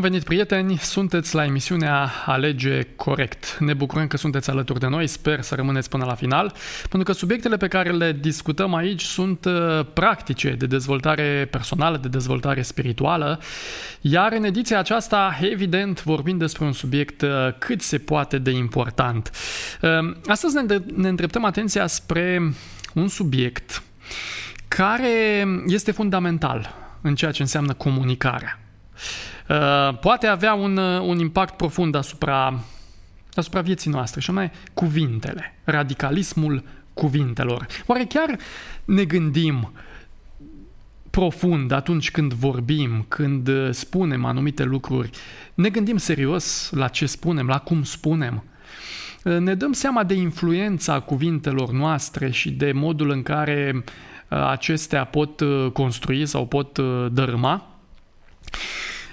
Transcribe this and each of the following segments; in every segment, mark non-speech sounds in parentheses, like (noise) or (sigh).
Bun venit, prieteni! Sunteți la emisiunea Alege Corect. Ne bucurăm că sunteți alături de noi, sper să rămâneți până la final, pentru că subiectele pe care le discutăm aici sunt uh, practice de dezvoltare personală, de dezvoltare spirituală, iar în ediția aceasta, evident, vorbim despre un subiect uh, cât se poate de important. Uh, astăzi ne, ne îndreptăm atenția spre un subiect care este fundamental în ceea ce înseamnă comunicarea. Uh, poate avea un, uh, un impact profund asupra, asupra vieții noastre, și anume cuvintele, radicalismul cuvintelor. Oare chiar ne gândim profund atunci când vorbim, când uh, spunem anumite lucruri, ne gândim serios la ce spunem, la cum spunem? Ne dăm seama de influența cuvintelor noastre și de modul în care acestea pot construi sau pot dărâma?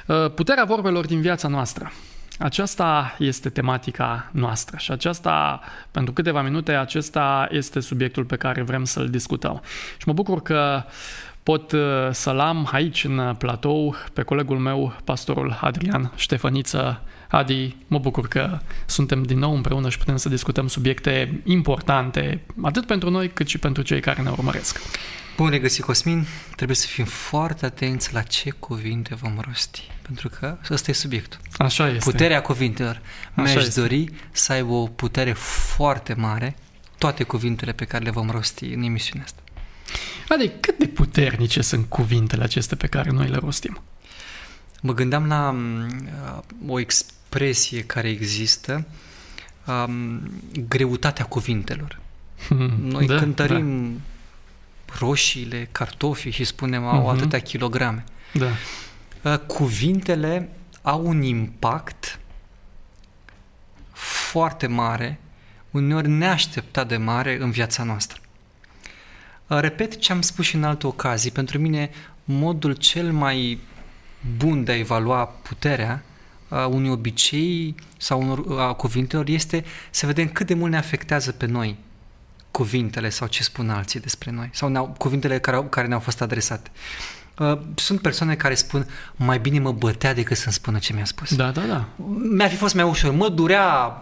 Uh, puterea vorbelor din viața noastră. Aceasta este tematica noastră și aceasta, pentru câteva minute, acesta este subiectul pe care vrem să-l discutăm. Și mă bucur că pot uh, să-l am aici în platou pe colegul meu, pastorul Adrian Ștefăniță. Adi, mă bucur că suntem din nou împreună și putem să discutăm subiecte importante, atât pentru noi cât și pentru cei care ne urmăresc. Bun regăsit, Cosmin. Trebuie să fim foarte atenți la ce cuvinte vom rosti, pentru că ăsta e subiectul. Așa este. Puterea cuvintelor. Mi-aș dori să aibă o putere foarte mare toate cuvintele pe care le vom rosti în emisiunea asta. Adică cât de puternice sunt cuvintele acestea pe care noi le rostim? Mă gândeam la uh, o expresie care există, um, greutatea cuvintelor. Noi da, cântărim da roșiile, cartofii și spunem au uh-huh. atâtea kilograme. Da. Uh, cuvintele au un impact foarte mare, uneori neașteptat de mare în viața noastră. Uh, repet ce am spus și în alte ocazii, pentru mine modul cel mai bun de a evalua puterea a unui obicei sau unor, a cuvintelor este să vedem cât de mult ne afectează pe noi cuvintele sau ce spun alții despre noi sau ne-au, cuvintele care, au, care ne-au fost adresate. Uh, sunt persoane care spun mai bine mă bătea decât să-mi spună ce mi-a spus. Da, da, da. Mi-ar fi fost mai ușor. Mă durea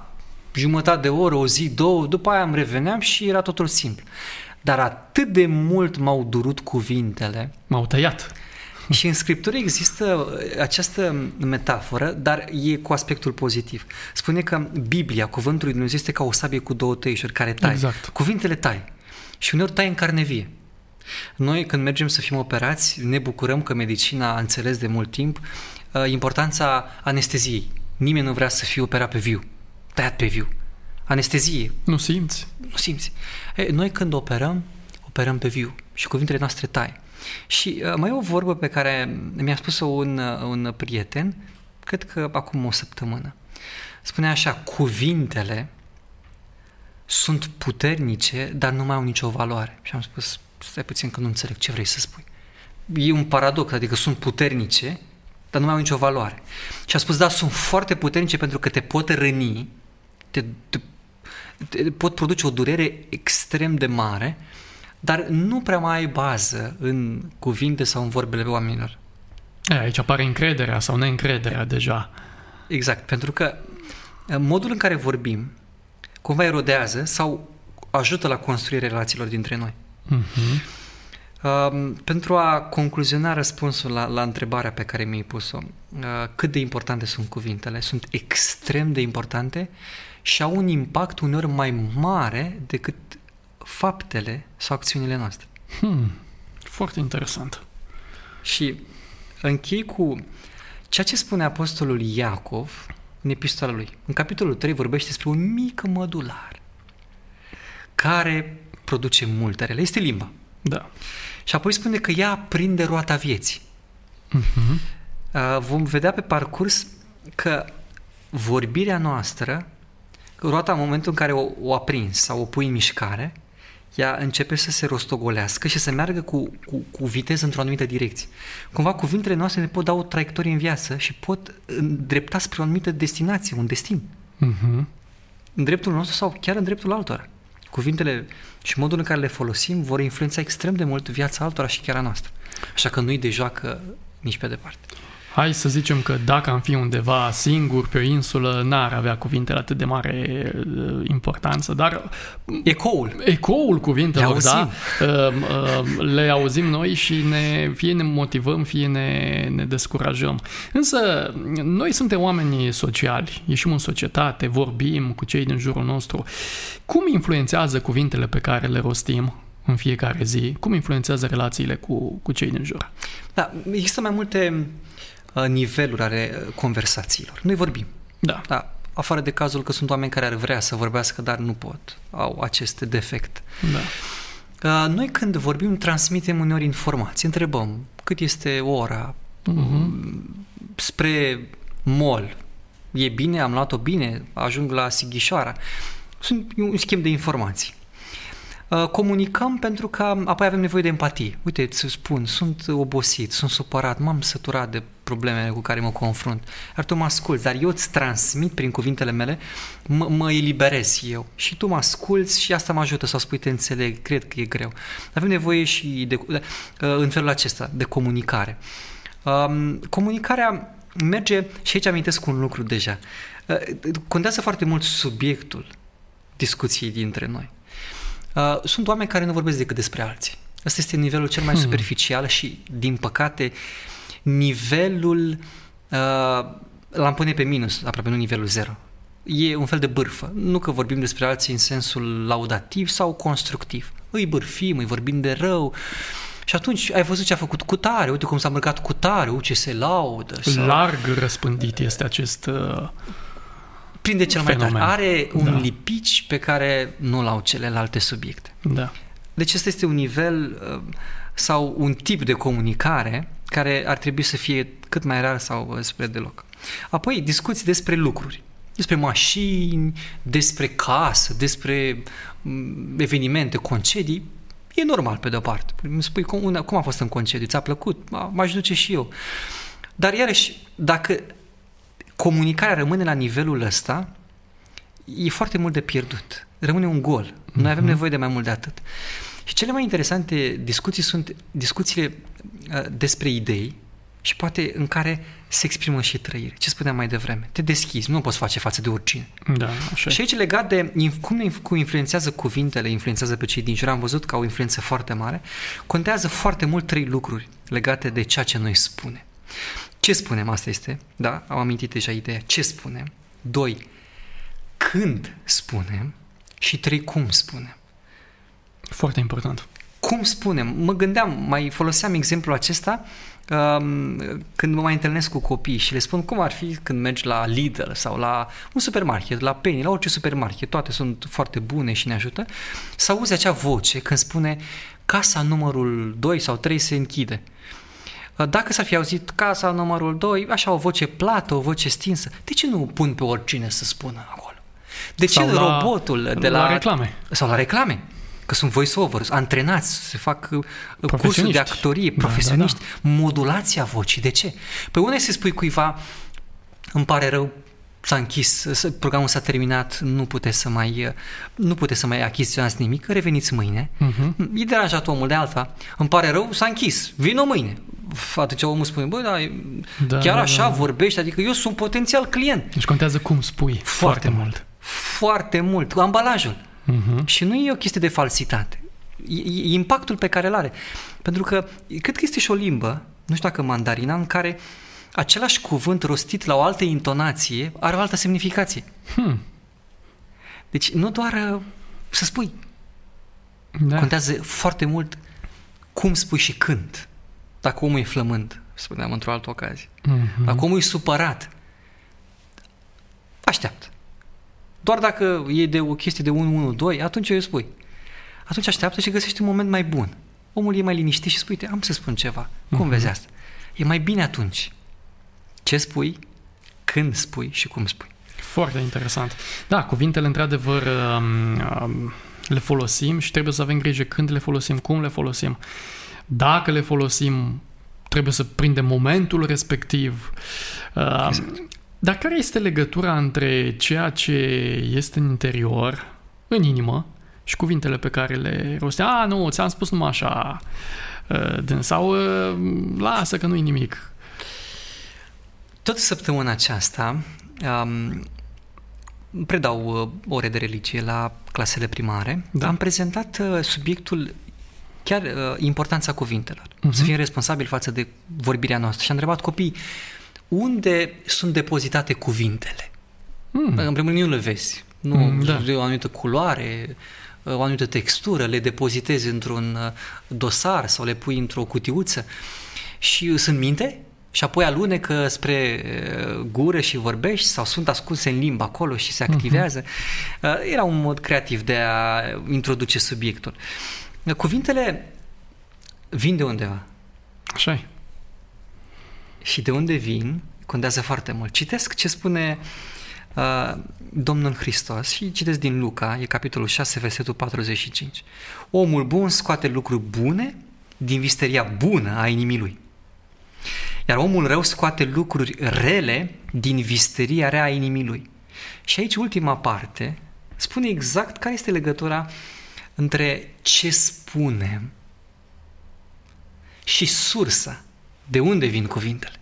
jumătate de oră, o zi, două, după aia îmi reveneam și era totul simplu. Dar atât de mult m-au durut cuvintele. M-au tăiat. (laughs) Și în Scriptură există uh, această metaforă, dar e cu aspectul pozitiv. Spune că Biblia, cuvântul lui Dumnezeu, este ca o sabie cu două tăișuri care tai. Exact. Cuvintele tai. Și uneori tai în carne vie. Noi, când mergem să fim operați, ne bucurăm că medicina a înțeles de mult timp uh, importanța anesteziei. Nimeni nu vrea să fie operat pe viu, tăiat pe viu. Anestezie. Nu simți. Nu simți. E, noi când operăm, operăm pe viu și cuvintele noastre tai. Și uh, mai e o vorbă pe care mi-a spus-o un, uh, un prieten, cred că acum o săptămână. Spunea așa, cuvintele sunt puternice, dar nu mai au nicio valoare. Și am spus, stai puțin că nu înțeleg ce vrei să spui. E un paradox, adică sunt puternice, dar nu mai au nicio valoare. Și a spus, da, sunt foarte puternice pentru că te pot răni, te, te, te pot produce o durere extrem de mare, dar nu prea mai ai bază în cuvinte sau în vorbele oamenilor. E, aici apare încrederea sau neîncrederea deja. Exact, pentru că modul în care vorbim cumva erodează sau ajută la construirea relațiilor dintre noi. Uh-huh. Uh, pentru a concluziona răspunsul la, la întrebarea pe care mi-ai pus-o, uh, cât de importante sunt cuvintele? Sunt extrem de importante și au un impact uneori mai mare decât faptele sau acțiunile noastre. Hmm, foarte interesant. Și închei cu ceea ce spune apostolul Iacov în epistola lui. În capitolul 3 vorbește despre un mic mădular care produce multe rele. Este limba. Da. Și apoi spune că ea prinde roata vieții. Uh-huh. Vom vedea pe parcurs că vorbirea noastră, roata în momentul în care o, o aprins sau o pui în mișcare, ea începe să se rostogolească și să meargă cu, cu, cu viteză într-o anumită direcție. Cumva cuvintele noastre ne pot da o traiectorie în viață și pot îndrepta spre o anumită destinație, un destin. Uh-huh. În dreptul nostru sau chiar în dreptul altora. Cuvintele și modul în care le folosim vor influența extrem de mult viața altora și chiar a noastră. Așa că nu-i de joacă nici pe departe. Hai să zicem că dacă am fi undeva singur pe o insulă, n-ar avea cuvintele atât de mare uh, importanță, dar Ecoul. ecoul cuvintelor, Le da, uh, uh, le auzim noi și ne, fie ne motivăm, fie ne, ne descurajăm. Însă, noi suntem oameni sociali, ieșim în societate, vorbim cu cei din jurul nostru. Cum influențează cuvintele pe care le rostim în fiecare zi? Cum influențează relațiile cu, cu cei din jur? Da, există mai multe uh, niveluri ale uh, conversațiilor. Noi vorbim. Da. Da, afară de cazul că sunt oameni care ar vrea să vorbească, dar nu pot. Au acest defect. Da. Uh, Noi când vorbim, transmitem uneori informații. Întrebăm cât este ora Mhm. spre mall. E bine? Am luat-o bine? Ajung la Sighișoara? Sunt un schimb de informații. Uh, Comunicăm pentru că apoi avem nevoie de empatie. Uite, îți spun, sunt obosit, sunt supărat, m-am săturat de problemele cu care mă confrunt. Dar tu mă asculți, dar eu îți transmit prin cuvintele mele, mă, mă eliberez eu. Și tu mă asculți și asta mă ajută să spui, te înțeleg, cred că e greu. Avem nevoie și de, de, în felul acesta, de comunicare. Um, comunicarea merge, și aici amintesc un lucru deja, uh, contează foarte mult subiectul discuției dintre noi. Uh, sunt oameni care nu vorbesc decât despre alții. Asta este nivelul cel mai Hmm. superficial și, din păcate, nivelul uh, l-am pune pe minus, aproape nu nivelul zero. E un fel de bârfă. Nu că vorbim despre alții în sensul laudativ sau constructiv. Îi bârfim, îi vorbim de rău. Și atunci ai văzut ce a făcut cu tare, uite cum s-a îmbrăcat cu tare, uite ce se laudă. Sau... Larg răspândit este acest... uh, Prinde cel mai tare. fenomen. Are un Da. lipici pe care nu l-au celelalte subiecte. Da. Deci ăsta este un nivel uh, sau un tip de comunicare care ar trebui să fie cât mai rar sau uh, spre deloc. Apoi discuții despre lucruri, despre mașini, despre casă, despre mm, evenimente, concedii. E normal pe de-o parte. Îmi spui cum, una- cum a fost în concediu, ți-a plăcut? M- M-aș duce și eu. Dar iarăși, dacă comunicarea rămâne la nivelul ăsta, e foarte mult de pierdut. Rămâne un gol. Noi avem nevoie de mai mult de atât. Și cele mai interesante discuții sunt discuțiile uh, despre idei și poate în care se exprimă și trăire. Ce spuneam mai devreme? Te deschizi, nu poți face față de oricine. Da, așa Și e. aici legat de inf- cum, ne inf- cum influențează cuvintele, influențează pe cei din jur, am văzut că au o influență foarte mare, contează foarte mult trei lucruri legate de ceea ce noi spunem. Ce spunem, asta este, da, am amintit deja ideea, ce spunem. Doi, când spunem și trei, cum spunem. Foarte important. Cum spunem? Mă gândeam, mai foloseam exemplul acesta um, când mă mai întâlnesc cu copii și le spun cum ar fi când mergi la Lidl sau la un supermarket, la Penny, la orice supermarket, toate sunt foarte bune și ne ajută, să auzi acea voce când spune casa numărul 2 sau 3 se închide. Dacă s-ar fi auzit casa numărul 2, așa o voce plată, o voce stinsă, de ce nu pun pe oricine să spună acolo? De ce Sau la- robotul de la, la reclame. Sau la reclame. Că sunt voice-overs, antrenați, se fac uh, cursuri de Profesioniști. actorie, Da, profesioniști, da, modulația vocii. De ce? Pe unde să spui cuiva, îmi pare rău, s-a închis, s- programul s-a terminat, nu puteți să mai, uh, nu puteți să mai achiziționați nimic, reveniți mâine. Mhm. E deranjat omul de alta, îmi pare rău, s-a închis, vino mâine. Uf, Atunci omul spune, bă, da, Da, chiar da, așa da. vorbești, adică eu sunt potențial client. Deci contează cum spui. Foarte, Foarte mult. Foarte mult, cu ambalajul. Mhm. Și nu e o chestie de falsitate. E, e impactul pe care îl are. Pentru că cred că este și o limbă, nu știu dacă mandarina, în care același cuvânt rostit la o altă intonație are o altă semnificație. Hmm. Deci nu doar uh, să spui, Da. contează foarte mult cum spui și când. Dacă omul e flămând, spuneam într-o altă ocazie. Mhm. Dacă omul e supărat, așteaptă. Doar dacă e de o chestie de 1-1-2, atunci îi spui. Atunci așteaptă și găsești un moment mai bun. Omul e mai liniștit și spui, "Uite, am să spun ceva. Cum Mhm. vezi asta? E mai bine atunci. Ce spui, când spui și cum spui. Foarte interesant. Da, cuvintele, într-adevăr, um, um, le folosim și trebuie să avem grijă când le folosim, cum le folosim. Dacă le folosim, trebuie să prindem momentul respectiv. Uh, Dar care este legătura între ceea ce este în interior, în inimă, și cuvintele pe care le rostim? A, nu, ți-am spus numai așa, uh, din- sau uh, lasă că nu-i nimic. Tot săptămâna aceasta um, predau uh, ore de religie la clasele primare. Da. Am prezentat uh, subiectul chiar uh, importanța cuvintelor. Mhm. Uh-huh. Să fim responsabili față de vorbirea noastră. Și am întrebat copii unde sunt depozitate cuvintele. Mm. În primul rând nu le vezi. Nu Mm, da. de o anumită culoare, o anumită textură, le depozitezi într-un uh, dosar sau le pui într-o cutiuță și sunt minte și apoi alunecă spre uh, gură și vorbești sau sunt ascunse în limba acolo și se activează. Uh, Era un mod creativ de a introduce subiectul. Uh, Cuvintele vin de undeva Așa e. și de unde vin contează foarte mult. Citesc ce spune uh, Domnul Hristos și citesc din Luca, e capitolul 6, versetul 45. Omul bun scoate lucruri bune din visteria bună a inimii lui. Iar omul rău scoate lucruri rele din visteria rea a inimii lui. Și aici ultima parte spune exact care este legătura între ce spunem și sursa de unde vin cuvintele.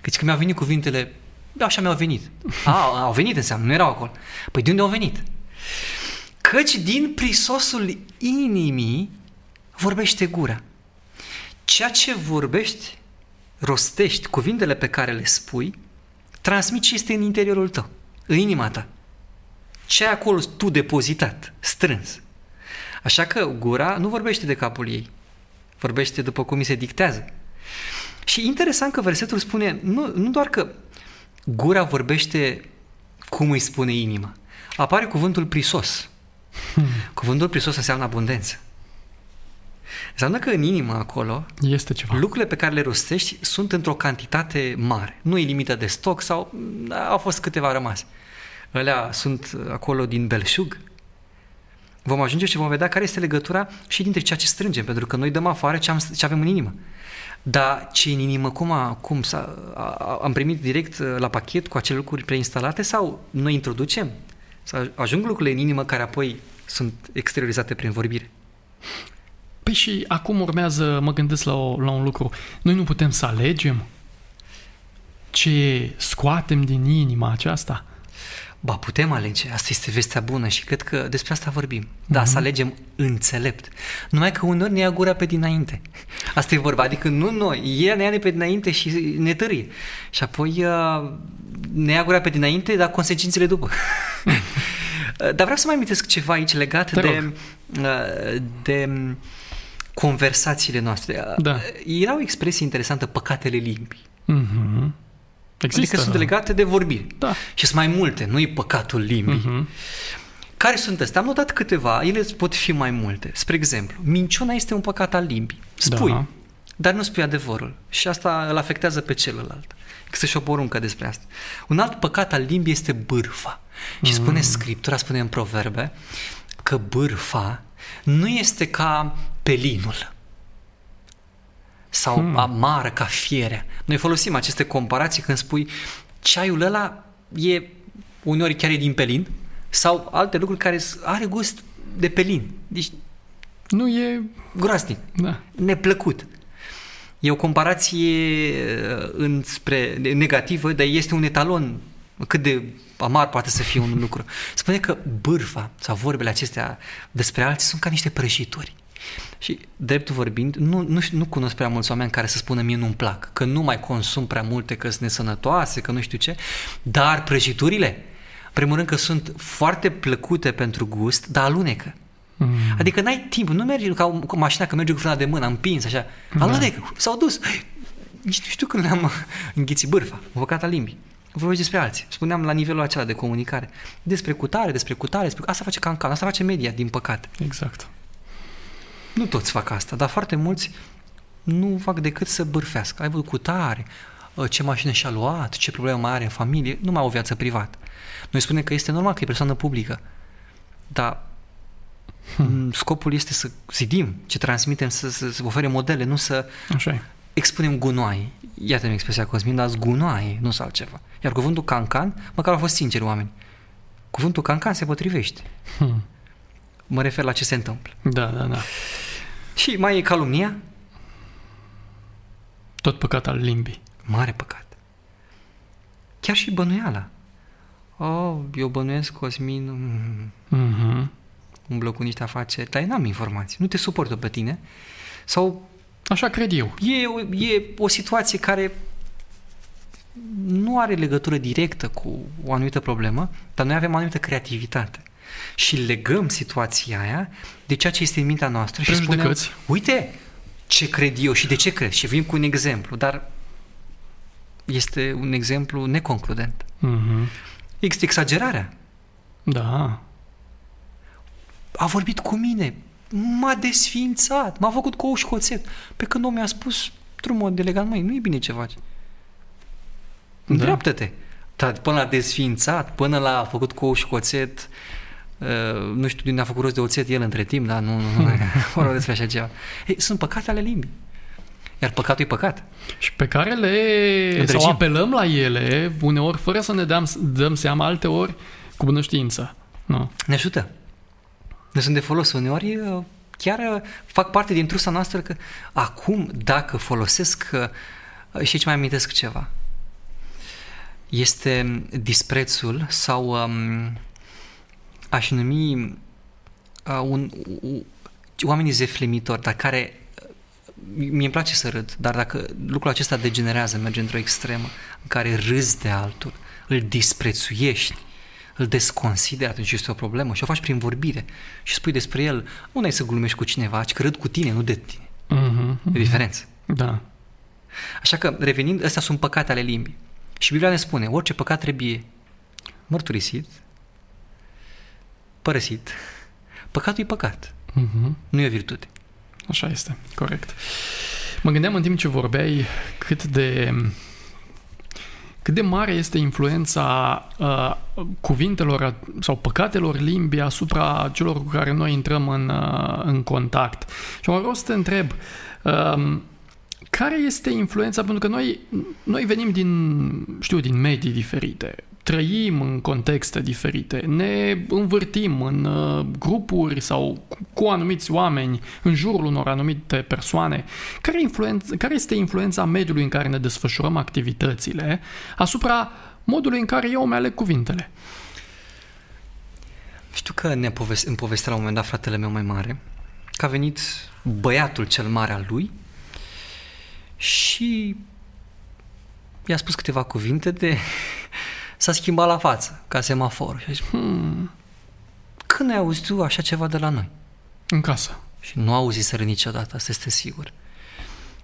Căci când mi-au venit cuvintele, da, așa mi-au venit. (laughs) A, au venit înseamnă, nu erau acolo. Păi de unde au venit? Căci din prisosul inimii vorbește gura. Ceea ce vorbești, rostești, cuvintele pe care le spui, transmiți ce este în interiorul tău, în inima ta. Ce ai acolo tu depozitat, strâns. Așa că gura nu vorbește de capul ei, vorbește după cum îi se dictează. Și interesant că versetul spune nu, nu doar că gura vorbește cum îi spune inima. Apare cuvântul prisos. Cuvântul prisos înseamnă abundență. Înseamnă că în inimă acolo Este ceva. lucrurile pe care le rostești sunt într-o cantitate mare. Nu e limită de stoc sau da, au fost câteva rămase. Alea sunt acolo din belșug. Vom ajunge și vom vedea care este legătura și dintre ceea ce strângem, pentru că noi dăm afară ce, am, ce avem în inimă. Dar ce în inimă, cum, a, cum s-a, a, am primit direct uh, la pachet cu acele lucruri preinstalate sau noi introducem? Să ajung lucrurile în inimă care apoi sunt exteriorizate prin vorbire. Păi și acum urmează, mă gândesc la, o, la un lucru. Noi nu putem să alegem ce scoatem din inima aceasta. Ba, putem alege, asta este vestea bună și cred că despre asta vorbim. Da, Mhm. să alegem înțelept. Numai că uneori ne ia gura pe dinainte. (laughs) Asta e vorba, adică nu noi, ea ne ia de pe dinainte și ne târie. Și apoi uh, ne ia gura pe dinainte, dar consecințele după. (laughs) dar vreau să mai amintesc ceva aici legat Te de, uh, de um, conversațiile noastre. Da. Era o expresie interesantă, păcatele limbii. Mm-hmm. Există. Adică sunt legate de vorbire. Da. Și sunt mai multe, nu e păcatul limbii. Mhm. Care sunt astea? Am notat câteva, ele pot fi mai multe. Spre exemplu, minciuna este un păcat al limbii. Spui, Da. dar nu spui adevărul. Și asta îl afectează pe celălalt. Există și o poruncă despre asta. Un alt păcat al limbii este bârfa. Și Mm. spune Scriptura, spune în proverbe, că bârfa nu este ca pelinul sau Hmm. amară ca fierea. Noi folosim aceste comparații când spui ceaiul ăla e uneori chiar e din pelin sau alte lucruri care s- are gust de pelin. Deci Nu e... groasnic, Da. neplăcut. E o comparație uh, înspre negativă, dar este un etalon cât de amar poate să fie un lucru. Spune că bârfa sau vorbele acestea despre alții sunt ca niște prăjituri. Și, drept vorbind, nu, nu, știu- nu cunosc prea mulți oameni care să spună mie nu-mi plac, că nu mai consum prea multe, că sunt nesănătoase, că nu știu ce, dar prăjiturile, în primul rând că sunt foarte plăcute pentru gust, dar alunecă. Mm. Adică n-ai timp, nu mergi ca o, cu mașina, că merge cu frâna de mână, împins, așa. Alunecă, s-au dus. Nici nu știu când le-am (laughs) înghițit bârfa, un păcat al limbii. Vorbești despre alții. Spuneam la nivelul acela de comunicare. Despre cutare, despre cutare, despre... Asta face cancan, asta face media, din păcate. Exact. Nu toți fac asta, dar foarte mulți nu fac decât să bârfească. Ai văzut cutare, ce mașină și-a luat, ce problemă mai are în familie, nu mai au o viață privată. Noi spunem că este normal că e persoană publică, dar hmm. scopul este să zidim ce transmitem, să, să, să ofere modele, nu să Așa e. expunem gunoaie. Iată-mi expresia Cosmin, dar gunoaie, nu sunt altceva. Iar cuvântul cancan, măcar au fost sinceri oameni. Cuvântul cancan se potrivește. Hmm. Mă refer la ce se întâmplă. Da, da, da. Și mai e calumnia, Tot păcat al limbii. Mare păcat. chiar și bănuiala. Oh, eu bănuiesc Cosmin, mm, Mhm. umblă cu niște afaceri, dar eu n-am informații, nu te suportă pe tine. Sau Așa cred eu. e, o- e o situație care nu are legătură directă cu o anumită problemă, dar noi avem o anumită creativitate. Și legăm situația aia de ceea ce este în mintea noastră și spunem, Prejudecăți. uite ce cred eu și de ce cred. Și vin cu un exemplu, dar este un exemplu neconcludent. Mhm. Există exagerarea. Da. A vorbit cu mine, m-a desfințat, m-a făcut cu ou și coțet. Pe când omul mi-a spus, într-un mod elegant, măi, nu e bine ce faci. Da. Îndreaptă-te. Dar până la desfințat, până la a făcut cu ou și coțet, uh, nu știu de unde a făcut rost de oțet el între timp, dar nu, nu, nu (laughs) vorbim despre așa ceva. Ei, sunt păcate ale limbii. Iar păcatul e păcat. Și pe care le Întregim. sau apelăm la ele, uneori fără să ne dăm, dăm seama, alte ori cu bună știință. Nu. Ne ajută. Ne sunt de folos. Uneori uh, chiar uh, fac parte din trusa noastră că acum, dacă folosesc uh, și aici mai amintesc ceva, este disprețul sau um, aș numi uh, un, u, oamenii zeflemitori, dar care mie îmi place să râd, dar dacă lucrul acesta degenerează, merge într-o extremă în care râzi de altul, îl disprețuiești, îl desconsideri, atunci este o problemă și o faci prin vorbire și spui despre el, nu ai să glumești cu cineva, ci că râd cu tine, nu de tine. Mhm. E diferență. Da. Așa că, revenind, astea sunt păcate ale limbii. Și Biblia ne spune, orice păcat trebuie mărturisit, părăsit. Păcatul e păcat, Mhm. nu e o virtute. Așa este, corect. Mă gândeam în timp ce vorbeai cât de cât de mare este influența uh, cuvintelor sau păcatelor limbii asupra celor cu care noi intrăm în, uh, în contact. Și mă vreau să te întreb, uh, care este influența? Pentru că noi, noi venim din, știu, din medii diferite, trăim în contexte diferite, ne învârtim în uh, grupuri sau cu, cu anumiți oameni, în jurul unor anumite persoane. Care, influență, care este influența mediului în care ne desfășurăm activitățile asupra modului în care eu îmi aleg cuvintele? Știu că ne poveste, îmi povestea la un moment dat fratele meu mai mare că a venit băiatul cel mare al lui și i-a spus câteva cuvinte de... s-a schimbat la față, ca semafor. Și a zis, hmm, când ai auzit tu așa ceva de la noi? În casă. Și nu auziseră niciodată, asta este sigur.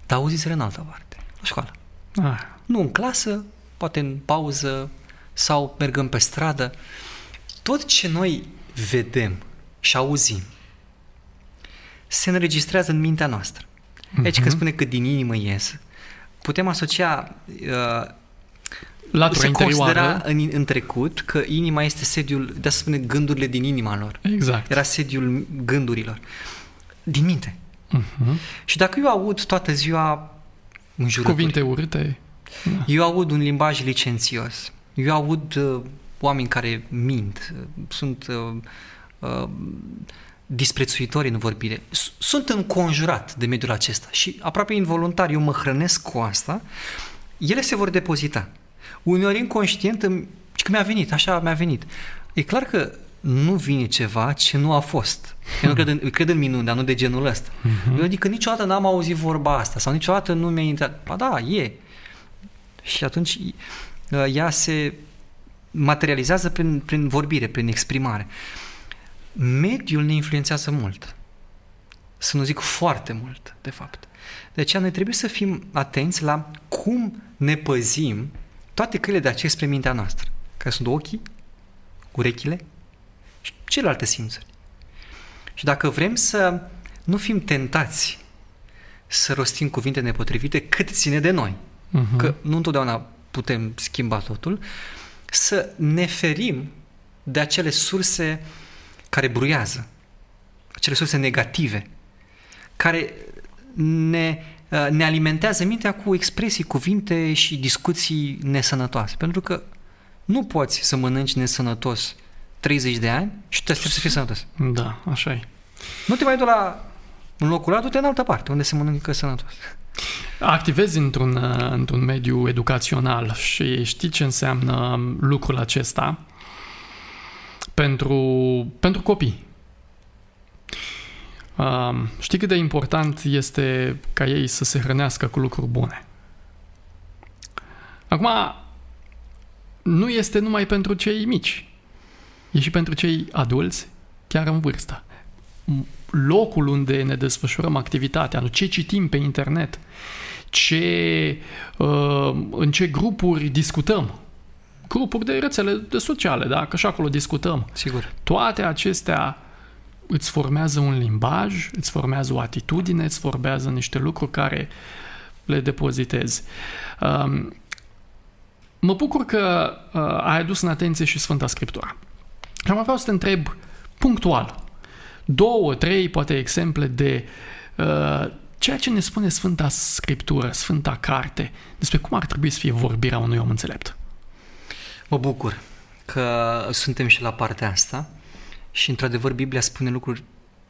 Dar auziseră în altă parte, la școală. Ah, Nu în clasă, poate în pauză sau mergând pe stradă. Tot ce noi vedem și auzim se înregistrează în mintea noastră. Aici Mhm. când spune că din inimă ies, putem asocia uh, latura se considera interioară. în, în trecut că inima este sediul, de să spune gândurile din inima lor. Exact. Era sediul gândurilor. Din minte. Mhm. Și dacă eu aud toată ziua înjurături, Cuvinte urâte. eu aud un limbaj licențios, eu aud uh, oameni care mint, uh, sunt uh, uh, disprețuitori în vorbire, S- sunt înconjurat de mediul acesta și aproape involuntar eu mă hrănesc cu asta, ele se vor depozita. Uneori inconștient, îmi, și că mi-a venit, așa mi-a venit. E clar că nu vine ceva ce nu a fost. Eu nu cred în, cred în minuni, dar nu de genul ăsta. Mhm. Eu adică niciodată n-am auzit vorba asta sau niciodată nu mi-a intrat. Ba da, e. Și atunci uh, ea se materializează prin, prin vorbire, prin exprimare. Mediul ne influențează mult. Să nu zic foarte mult, de fapt. De aceea noi trebuie să fim atenți la cum ne păzim toate căile de acces spre mintea noastră, care sunt ochii, urechile și celelalte simțuri. Și dacă vrem să nu fim tentați să rostim cuvinte nepotrivite cât ține de noi, Mhm. că nu întotdeauna putem schimba totul, să ne ferim de acele surse care bruiază, acele surse negative, care ne, uh, ne alimentează mintea cu expresii, cuvinte și discuții nesănătoase. Pentru că nu poți să mănânci nesănătos 30 de ani și tu să fii sănătos. Da, așa e. Nu te mai du la în locul ăla, du-te în altă parte, unde se mănâncă sănătos. activezi într-un, într-un mediu educațional și știi ce înseamnă lucrul acesta pentru, pentru copii. Știi cât de important este ca ei să se hrănească cu lucruri bune. Acum, nu este numai pentru cei mici, e și pentru cei adulți, chiar în vârstă. Locul unde ne desfășurăm activitatea, ce citim pe internet, ce, uh, în ce grupuri discutăm, grupuri de rețele de sociale, da? că și acolo discutăm. Sigur. Toate acestea îți formează un limbaj, îți formează o atitudine, îți formează niște lucruri care le depozitezi. Um, mă bucur că uh, ai adus în atenție și Sfânta Scriptura. Și am avea să te întreb punctual, două, trei, poate exemple de uh, ceea ce ne spune Sfânta Scriptură, Sfânta Carte, despre cum ar trebui să fie vorbirea unui om înțelept. Mă bucur că suntem și la partea asta și, într-adevăr, Biblia spune lucruri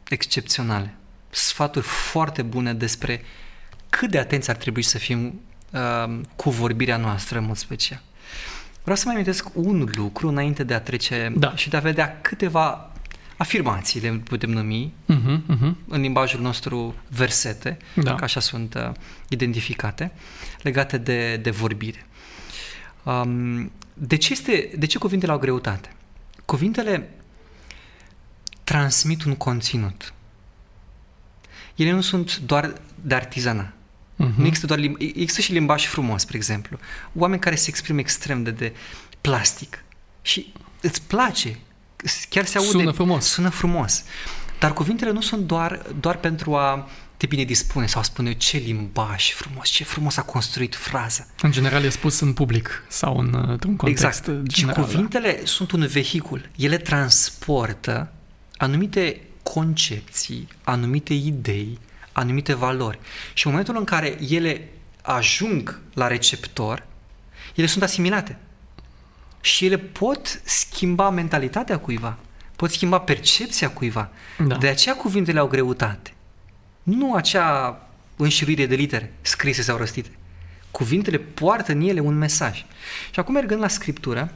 excepționale. Sfaturi foarte bune despre cât de atenți ar trebui să fim uh, cu vorbirea noastră în mod special. Vreau să mai amintesc un lucru înainte de a trece da. și de a vedea câteva afirmații, le putem numi, uh-huh, uh-huh. în limbajul nostru versete, da. că așa sunt uh, identificate, legate de, de vorbire. Um, de, ce este, de ce cuvintele au greutate? Cuvintele transmit un conținut. Ele nu sunt doar de artizana. Uh-huh. Nu există doar limba, există și limbaj frumos, spre exemplu. Oameni care se exprimă extrem de, de plastic și îți place, chiar se aude. Sună frumos. Sună frumos. Dar cuvintele nu sunt doar, doar pentru a te bine dispune sau spune ce limbaj frumos, ce frumos a construit fraza. În general e spus în public sau în, într-un context exact. general. Și cuvintele da. sunt un vehicul. Ele transportă anumite concepții, anumite idei, anumite valori. Și în momentul în care ele ajung la receptor, ele sunt asimilate. Și ele pot schimba mentalitatea cuiva, pot schimba percepția cuiva. Da. De aceea cuvintele au greutate. Nu acea înșiruire de litere scrise sau rostite. Cuvintele poartă în ele un mesaj. Și acum mergând la Scriptură,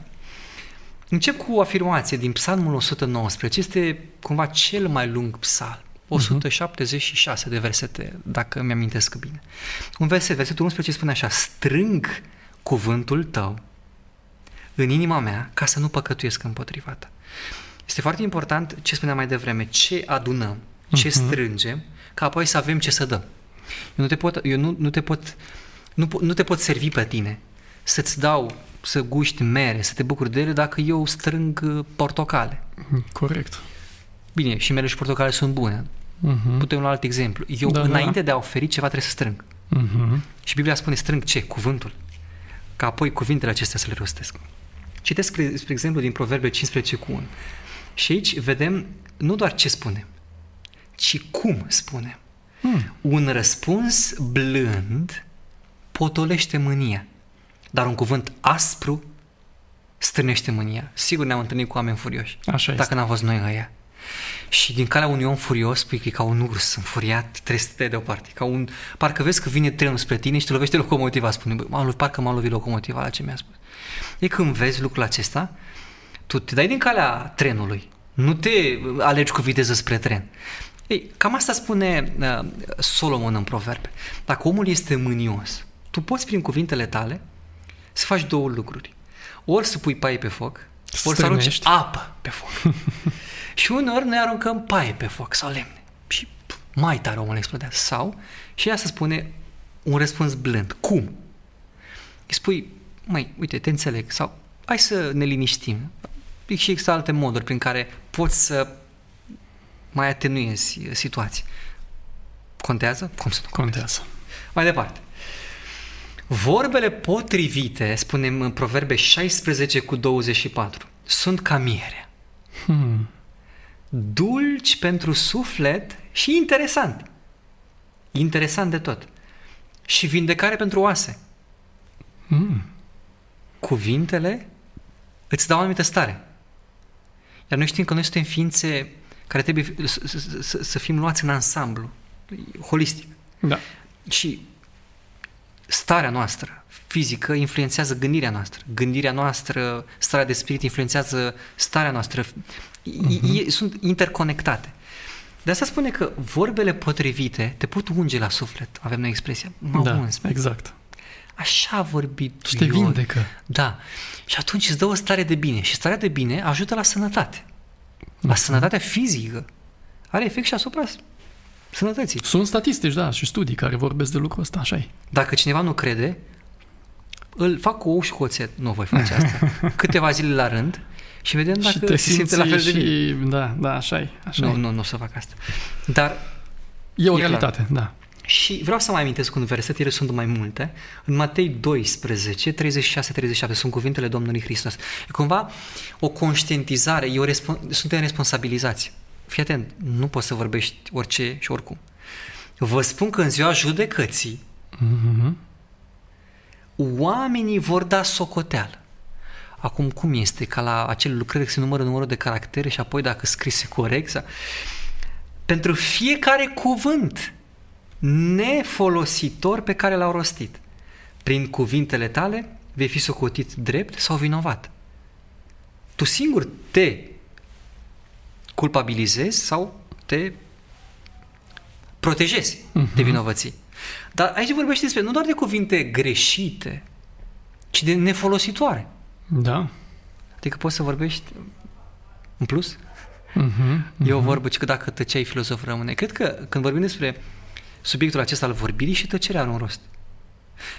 încep cu o afirmație din Psalmul 119. Este cumva cel mai lung psalm. 176 uh-huh. de versete, dacă mi-amintesc bine. Un verset, versetul 11 spune așa, strâng cuvântul tău în inima mea ca să nu păcătuiesc împotriva ta. Este foarte important ce spuneam mai devreme, ce adunăm, ce uh-huh. strângem, ca apoi să avem ce să dăm. Eu nu te pot, eu nu, nu te pot, nu, nu te pot servi pe tine să-ți dau să guști mere, să te bucuri de ele dacă eu strâng uh, portocale. Corect. Bine, și mere și portocale sunt bune. Uh-huh. Putem lua alt exemplu. Eu, da, înainte da. de a oferi ceva, trebuie să strâng. Uh-huh. Și Biblia spune strâng ce? Cuvântul. Ca apoi cuvintele acestea să le rostesc. Citesc, spre exemplu, din Proverbe 15 cu 1. Și aici vedem nu doar ce spune, ci cum spune. Hmm. Un răspuns blând potolește mânia, dar un cuvânt aspru strânește mânia. Sigur ne-am întâlnit cu oameni furioși. Așa dacă n-am fost noi ăia. Și din calea unui om furios, spui că e ca un urs înfuriat, trebuie să te deoparte. Ca un, parcă vezi că vine trenul spre tine și te lovește locomotiva, spune, bă, parcă m-a lovit locomotiva la ce mi-a spus. E când vezi lucrul acesta, tu te dai din calea trenului, nu te alegi cu viteză spre tren. Ei, cam asta spune uh, Solomon în proverbe. Dacă omul este mânios, tu poți prin cuvintele tale să faci două lucruri. Ori să pui paie pe foc, ori să arunci apă pe foc. (laughs) și uneori noi aruncăm paie pe foc sau lemne. Și mai tare omul explodează. Sau, și ea să spune un răspuns blând. Cum? Îi spui, mai, uite, te înțeleg. Sau, hai să ne liniștim. Și există alte moduri prin care poți să mai atenuezi situația. Contează? Cum să nu contează? contează. Mai departe. Vorbele potrivite, spunem în Proverbe 16 cu 24, sunt ca mierea. Hmm. Dulci pentru suflet și interesant. Interesant de tot. Și vindecare pentru oase. Hmm. Cuvintele îți dau o anumită stare. Iar noi știm că noi suntem ființe care trebuie să, să, să fim luați în ansamblu, holistic. Da. Și starea noastră fizică influențează gândirea noastră. Gândirea noastră, starea de spirit influențează starea noastră. Uh-huh. E, sunt interconectate. De asta spune că vorbele potrivite te pot unge la suflet. Avem noi expresia. Mă da, uns, exact. Așa a vorbit Și te vindecă. Da. Și atunci îți dă o stare de bine. Și starea de bine ajută la sănătate. La uh-huh. sănătatea fizică. Are efect și asupra sănătății. Sunt statistici, da, și studii care vorbesc de lucrul ăsta, așa e. Dacă cineva nu crede, îl fac cu ou și cu oțet. Nu voi face asta. (laughs) Câteva zile la rând și vedem dacă și te se simte la fel și... de bine. Da, da, așa e. Așa nu, e. nu, nu o să fac asta. Dar E o realitate, da. Și vreau să mai amintesc un verset, ele sunt mai multe. În Matei 12, 36-37 sunt cuvintele Domnului Hristos. E cumva o conștientizare, e o respon- suntem responsabilizați. Fii atent, nu poți să vorbești orice și oricum. Vă spun că în ziua judecății mm-hmm. oamenii vor da socoteală. Acum, cum este? Ca la acele lucrări că se numără numărul de caractere și apoi dacă scrise corect? Sau... Pentru fiecare cuvânt nefolositor pe care l-au rostit. Prin cuvintele tale vei fi socotit drept sau vinovat. Tu singur te culpabilizezi sau te protejezi uh-huh. de mhm. vinovății. Dar aici vorbește despre nu doar de cuvinte greșite, ci de nefolositoare. Da. Adică poți să vorbești în plus? Uh-huh, uh-huh. E o vorbă, că dacă tăceai, filozof rămâne. Cred că când vorbim despre subiectul acesta al vorbirii și tăcerea are un rost.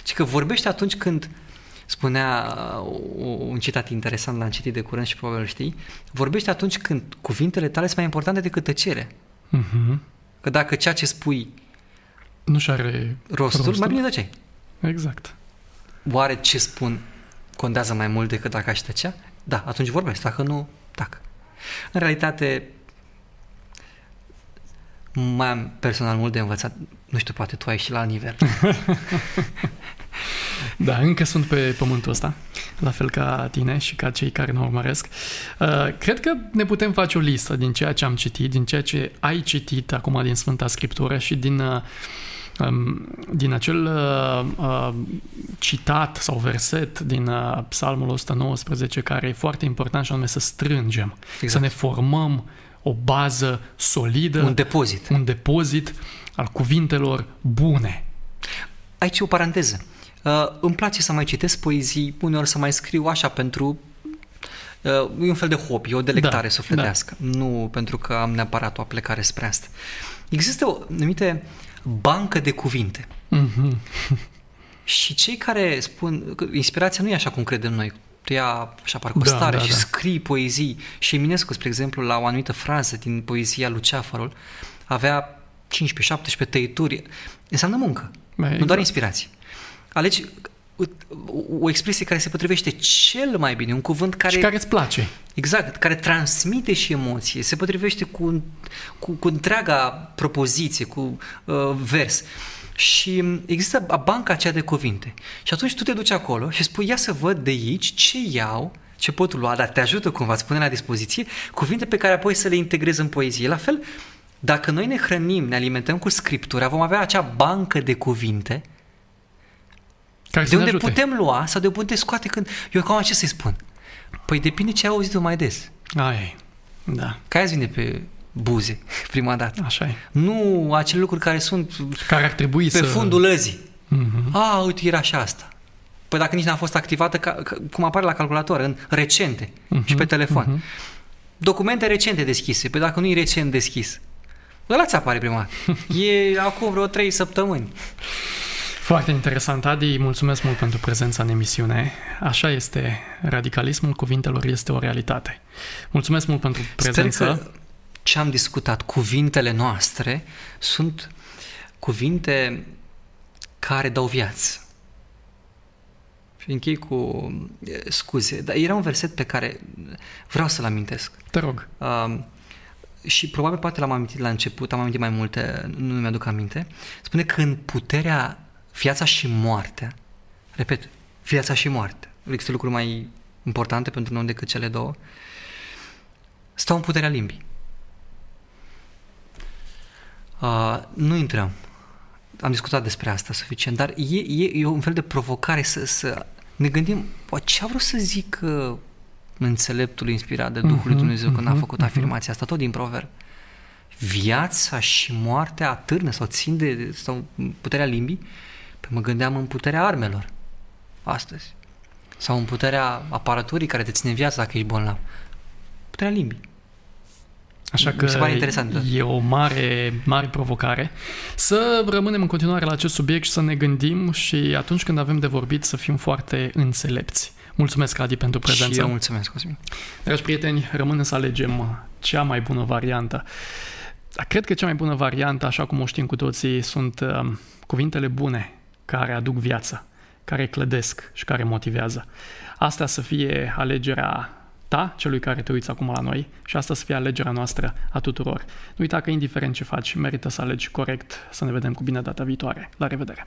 Ci că vorbește atunci când spunea uh, un citat interesant, l-am citit de curând și probabil știi, vorbește atunci când cuvintele tale sunt mai importante decât tăcere. Uh-huh. Că dacă ceea ce spui nu și are rostul, rostul, mai bine tăceai. Exact. Oare ce spun contează mai mult decât dacă aș tăcea? Da, atunci vorbesc, dacă nu, dacă. În realitate, mai am personal mult de învățat. Nu știu, poate tu ai și la nivel. (laughs) da, încă sunt pe pământul ăsta, la fel ca tine și ca cei care ne urmăresc. Uh, cred că ne putem face o listă din ceea ce am citit, din ceea ce ai citit acum din Sfânta Scriptură și din uh, um, din acel uh, uh, citat sau verset din uh, Psalmul 119 care e foarte important și anume să strângem, exact. să ne formăm o bază solidă, un depozit. Un depozit al cuvintelor bune. Aici o paranteză. Uh, îmi place să mai citesc poezii, uneori să mai scriu așa pentru uh, e un fel de hobby, o delectare da, sufletească, da. nu pentru că am neapărat o aplecare spre asta. Există o numite bancă de cuvinte. Mm-hmm. (laughs) Și cei care spun, că inspirația nu e așa cum credem noi, tu ia așa parcă o da, stare da, și da. scrii poezii. Și Eminescu, spre exemplu, la o anumită frază din poezia Luceafărul, avea 15-17 tăituri. Înseamnă muncă, Bă, nu exact. doar inspirație. Alegi o expresie care se potrivește cel mai bine, un cuvânt care... Și care îți place. Exact, care transmite și emoție, se potrivește cu, cu, cu întreaga propoziție, cu uh, vers. Și există banca aceea de cuvinte. Și atunci tu te duci acolo și spui, ia să văd de aici ce iau, ce pot lua, dar te ajută cumva, îți pune la dispoziție cuvinte pe care apoi să le integrezi în poezie. La fel, dacă noi ne hrănim, ne alimentăm cu scriptura, vom avea acea bancă de cuvinte care de unde ajute. putem lua sau de unde putem scoate când... Eu cam ce să-i spun? Păi depinde ce ai auzit mai des. Ai, da. Care vine pe buze (laughs) prima dată. Așa e. Nu acele lucruri care sunt care ar trebui pe să... fundul lăzii. Mm-hmm. A, uite, era și asta. Păi dacă nici n-a fost activată, ca, ca, cum apare la calculator, în recente mm-hmm. și pe telefon. Mm-hmm. Documente recente deschise. Păi dacă nu e recent deschis, ăla ți apare prima (laughs) E acum vreo trei săptămâni. Foarte interesant, Adi. Mulțumesc mult pentru prezența în emisiune. Așa este, radicalismul cuvintelor este o realitate. Mulțumesc mult pentru prezență. Sper că ce am discutat, cuvintele noastre, sunt cuvinte care dau viață. Și închei cu scuze, dar era un verset pe care vreau să-l amintesc. Te rog. Uh, și probabil poate l-am amintit la început, am amintit mai multe, nu mi-aduc aminte. Spune că în puterea viața și moartea, repet, viața și moartea, există lucruri mai importante pentru noi decât cele două, stau în puterea limbii. Uh, nu intrăm. am discutat despre asta suficient, dar e, e, e un fel de provocare să, să ne gândim, ce a vrut să zic uh, înțeleptul inspirat de Duhul lui mhm, Dumnezeu când a mhm, făcut mhm. afirmația asta, tot din proverb. Viața și moartea atârnă sau țin de sau puterea limbii? Păi mă gândeam în puterea armelor astăzi. Sau în puterea aparaturii care te ține viața dacă ești bolnav. Puterea limbii. Așa că se pare interesant. Da. e o mare, mare provocare să rămânem în continuare la acest subiect și să ne gândim și atunci când avem de vorbit să fim foarte înțelepți. Mulțumesc, Adi, pentru prezență. Și eu mulțumesc, Cosmin. Dragi prieteni, rămâne să alegem cea mai bună variantă. Cred că cea mai bună variantă, așa cum o știm cu toții, sunt uh, cuvintele bune care aduc viața, care clădesc și care motivează. Asta să fie alegerea ta, celui care te uiți acum la noi, și asta să fie alegerea noastră a tuturor. Nu uita că indiferent ce faci, merită să alegi corect. Să ne vedem cu bine data viitoare. La revedere!